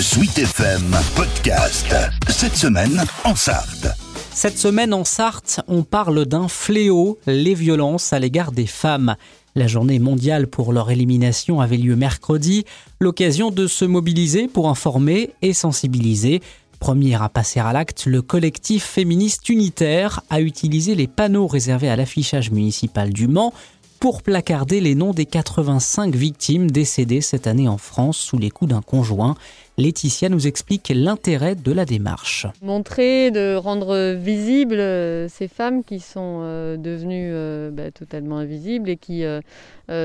Suite FM Podcast. Cette semaine en Sarthe. Cette semaine en Sarthe, on parle d'un fléau, les violences à l'égard des femmes. La journée mondiale pour leur élimination avait lieu mercredi, l'occasion de se mobiliser pour informer et sensibiliser. Premier à passer à l'acte, le collectif féministe unitaire a utilisé les panneaux réservés à l'affichage municipal du Mans pour placarder les noms des 85 victimes décédées cette année en France sous les coups d'un conjoint. Laetitia nous explique l'intérêt de la démarche. Montrer, de rendre visibles euh, ces femmes qui sont euh, devenues euh, bah, totalement invisibles et qui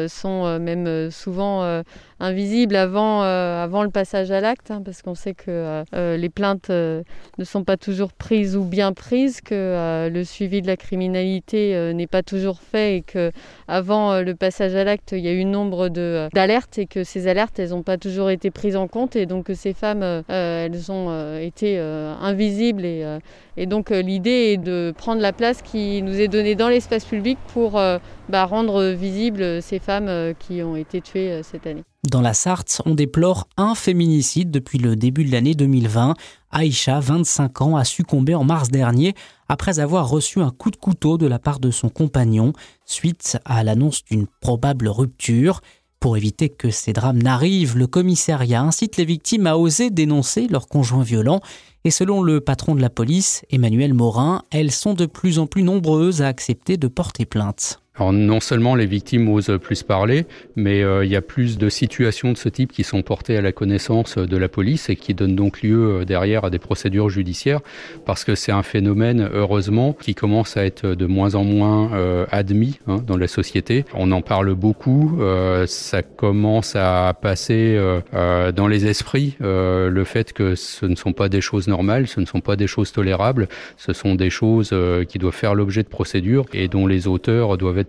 sont même souvent invisibles avant, avant le passage à l'acte, hein, parce qu'on sait que les plaintes ne sont pas toujours prises ou bien prises, que le suivi de la criminalité n'est pas toujours fait et que avant le passage à l'acte, il y a eu nombre d'alertes et que ces alertes, elles n'ont pas toujours été prises en compte et donc ces femmes, euh, elles ont euh, été euh, invisibles et, et donc l'idée est de prendre la place qui nous est donnée dans l'espace public pour bah, rendre visibles ces femmes qui ont été tuées cette année. Dans la Sarthe, on déplore un féminicide depuis le début de l'année 2020. Aïcha, 25 ans, a succombé en mars dernier après avoir reçu un coup de couteau de la part de son compagnon suite à l'annonce d'une probable rupture. Pour éviter que ces drames n'arrivent, le commissariat incite les victimes à oser dénoncer leurs conjoints violents. Et selon le patron de la police, Emmanuel Morin, elles sont de plus en plus nombreuses à accepter de porter plainte. Alors non seulement les victimes osent plus parler, mais euh, il y a plus de situations de ce type qui sont portées à la connaissance de la police et qui donnent donc lieu euh, derrière à des procédures judiciaires, parce que c'est un phénomène, heureusement, qui commence à être de moins en moins euh, admis hein, dans la société. On en parle beaucoup, ça commence à passer dans les esprits, le fait que ce ne sont pas des choses normales, ce ne sont pas des choses tolérables, ce sont des choses qui doivent faire l'objet de procédures et dont les auteurs doivent être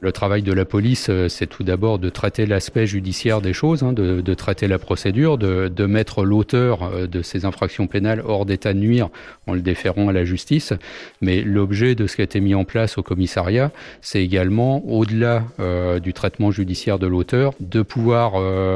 Le travail de la police, euh, c'est tout d'abord de traiter l'aspect judiciaire des choses, hein, de, traiter la procédure, de, mettre l'auteur euh, de ces infractions pénales hors d'état de nuire en le déférant à la justice. Mais l'objet de ce qui a été mis en place au commissariat, c'est également, au-delà euh, du traitement judiciaire de l'auteur, de pouvoir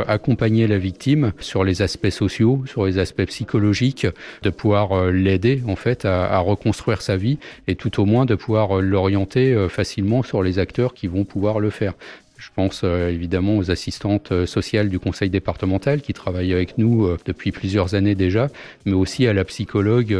accompagner la victime sur les aspects sociaux, sur les aspects psychologiques, de pouvoir l'aider en fait à, à, reconstruire sa vie et tout au moins de pouvoir l'orienter facilement sur les acteurs qui vont pouvoir le faire. Je pense euh, évidemment aux assistantes euh, sociales du conseil départemental qui travaillent avec nous euh, depuis plusieurs années déjà, mais aussi à la psychologue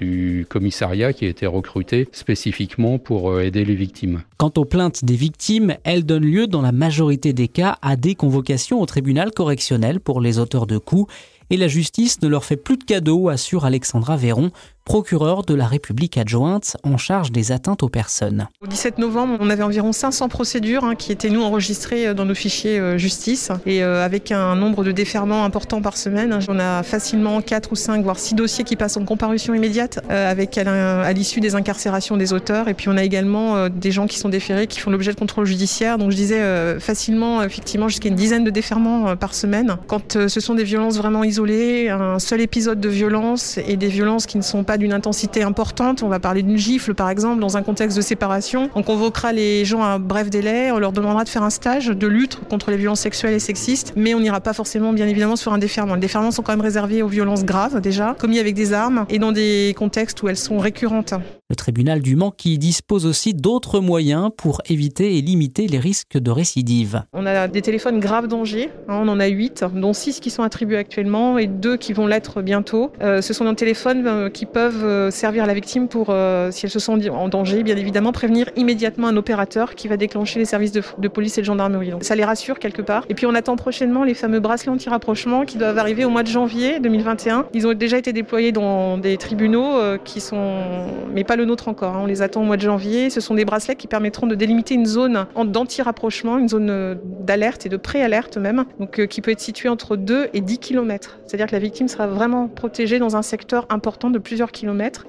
du commissariat qui a été recrutée spécifiquement pour aider les victimes. Quant aux plaintes des victimes, elles donnent lieu dans la majorité des cas à des convocations au tribunal correctionnel pour les auteurs de coups et la justice ne leur fait plus de cadeaux, assure Alexandra Véron, procureur de la République adjointe en charge des atteintes aux personnes. Au 17 novembre, on avait environ 500 procédures hein, qui étaient nous enregistrées euh, dans nos fichiers euh, justice et euh, avec un nombre de déferments important par semaine. On a facilement 4 ou 5 voire 6 dossiers qui passent en comparution immédiate avec à l'issue des incarcérations des auteurs et puis on a également des gens qui sont déférés qui font l'objet de contrôle judiciaire. Donc je disais facilement effectivement jusqu'à une dizaine de déferments par semaine. Quand ce sont des violences vraiment isolées, un seul épisode de violence et des violences qui ne sont pas d'une intensité importante. On va parler d'une gifle, par exemple, dans un contexte de séparation. On convoquera les gens à bref délai, on leur demandera de faire un stage de lutte contre les violences sexuelles et sexistes, mais on n'ira pas forcément, bien évidemment, sur un déferment. Les déferments sont quand même réservés aux violences graves, déjà, commis avec des armes et dans des contextes où elles sont récurrentes. Le tribunal du Mans qui dispose aussi d'autres moyens pour éviter et limiter les risques de récidive. On a des téléphones graves danger, hein, on en a 8, dont 6 qui sont attribués actuellement et 2 qui vont l'être bientôt. Euh, ce sont des téléphones euh, qui peuvent euh, servir la victime pour, si elle se sent en danger, bien évidemment, prévenir immédiatement un opérateur qui va déclencher les services de, police et de gendarmerie. Donc ça les rassure quelque part. Et puis on attend prochainement les fameux bracelets anti-rapprochement qui doivent arriver au mois de janvier 2021. Ils ont déjà été déployés dans des tribunaux qui sont, mais pas le nôtre encore. Hein. On les attend au mois de janvier. Ce sont des bracelets qui permettront de délimiter une zone d'anti-rapprochement, une zone d'alerte et de pré-alerte même, donc qui peut être située entre 2 et 10 km. C'est-à-dire que la victime sera vraiment protégée dans un secteur important de plusieurs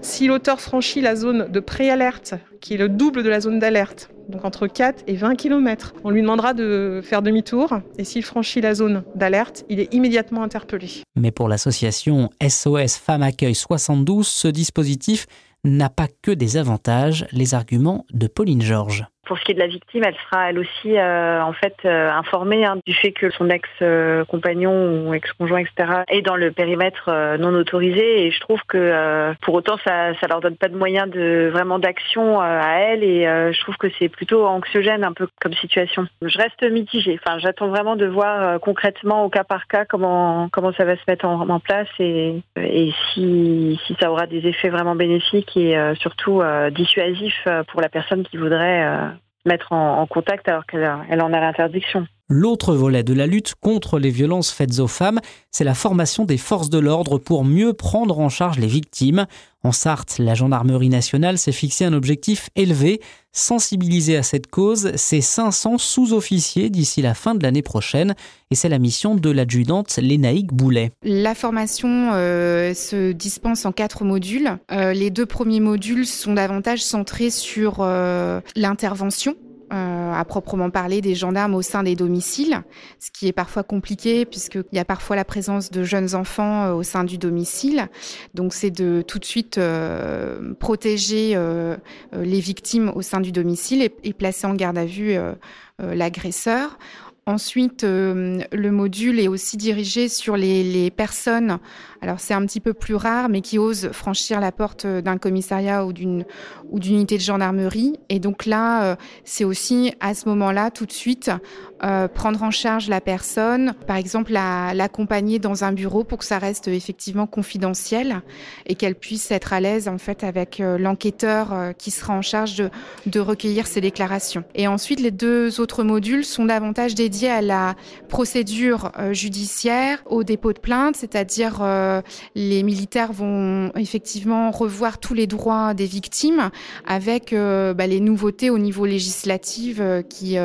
si l'auteur franchit la zone de préalerte, qui est le double de la zone d'alerte, donc entre 4 et 20 km, on lui demandera de faire demi-tour et s'il franchit la zone d'alerte, il est immédiatement interpellé. Mais pour l'association SOS Femmes Accueil 72, ce dispositif n'a pas que des avantages, les arguments de Pauline Georges. Pour ce qui est de la victime, elle sera elle aussi en fait informée hein, du fait que son ex-compagnon ou ex-conjoint, etc., est dans le périmètre non autorisé. Et je trouve que pour autant, ça, ça leur donne pas de moyens de vraiment d'action à elle. Et je trouve que c'est plutôt anxiogène un peu comme situation. Je reste mitigée. Enfin, j'attends vraiment de voir concrètement au cas par cas comment comment ça va se mettre en, place et, et si, si ça aura des effets vraiment bénéfiques et euh, surtout euh, dissuasifs euh, pour la personne qui voudrait mettre en, contact alors qu'elle elle en a l'interdiction. L'autre volet de la lutte contre les violences faites aux femmes, c'est la formation des forces de l'ordre pour mieux prendre en charge les victimes. En Sarthe, la gendarmerie nationale s'est fixé un objectif élevé, sensibiliser à cette cause ses 500 sous-officiers d'ici la fin de l'année prochaine. Et c'est la mission de l'adjudante Lénaïque Boulet. La formation euh, se dispense en quatre modules. Euh, les deux premiers modules sont davantage centrés sur euh, l'intervention euh, à proprement parler des gendarmes au sein des domiciles, ce qui est parfois compliqué puisqu'il y a parfois la présence de jeunes enfants euh, au sein du domicile. Donc c'est de tout de suite euh, protéger les victimes au sein du domicile et, et placer en garde à vue l'agresseur. Ensuite, euh, le module est aussi dirigé sur les, personnes, alors c'est un petit peu plus rare, mais qui osent franchir la porte d'un commissariat ou d'une unité de gendarmerie. Et donc là, euh, c'est aussi à ce moment-là, tout de suite, euh, prendre en charge la personne, par exemple l'accompagner dans un bureau pour que ça reste effectivement confidentiel et qu'elle puisse être à l'aise en fait avec l'enquêteur qui sera en charge de recueillir ses déclarations. Et ensuite, les deux autres modules sont davantage dédiés à la procédure euh, judiciaire, au dépôt de plainte, c'est-à-dire euh, les militaires vont effectivement revoir tous les droits des victimes avec euh, bah, les nouveautés au niveau législatif qui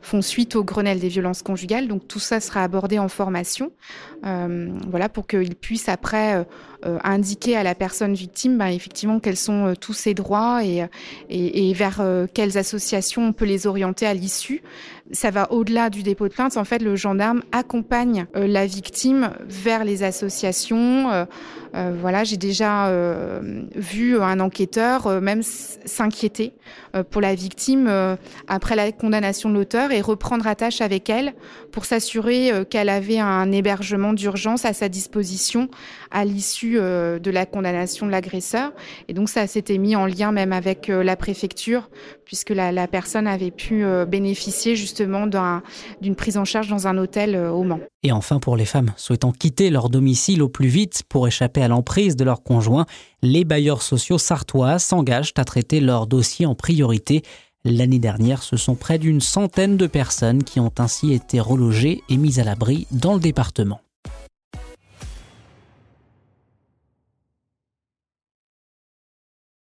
font suite au Grenelle des violences conjugales. Donc tout ça sera abordé en formation, voilà, pour qu'ils puissent après indiquer à la personne victime, bah, effectivement, quels sont tous ses droits et, et, et vers quelles associations on peut les orienter à l'issue. Ça va au-delà du dépôt de plainte. En fait, le gendarme accompagne euh, la victime vers les associations. Euh, euh, voilà, j'ai déjà vu un enquêteur même s'inquiéter pour la victime après la condamnation de l'auteur et reprendre attache avec elle pour s'assurer qu'elle avait un hébergement d'urgence à sa disposition à l'issue de la condamnation de l'agresseur. Et donc ça s'était mis en lien même avec la préfecture puisque la, personne avait pu bénéficier justement d'une prise en charge dans un hôtel euh, au Mans. Et enfin, pour les femmes souhaitant quitter leur domicile au plus vite pour échapper à l'emprise de leur conjoint, les bailleurs sociaux sartois s'engagent à traiter leur dossier en priorité. L'année dernière, ce sont près d'une centaine de personnes qui ont ainsi été relogées et mises à l'abri dans le département.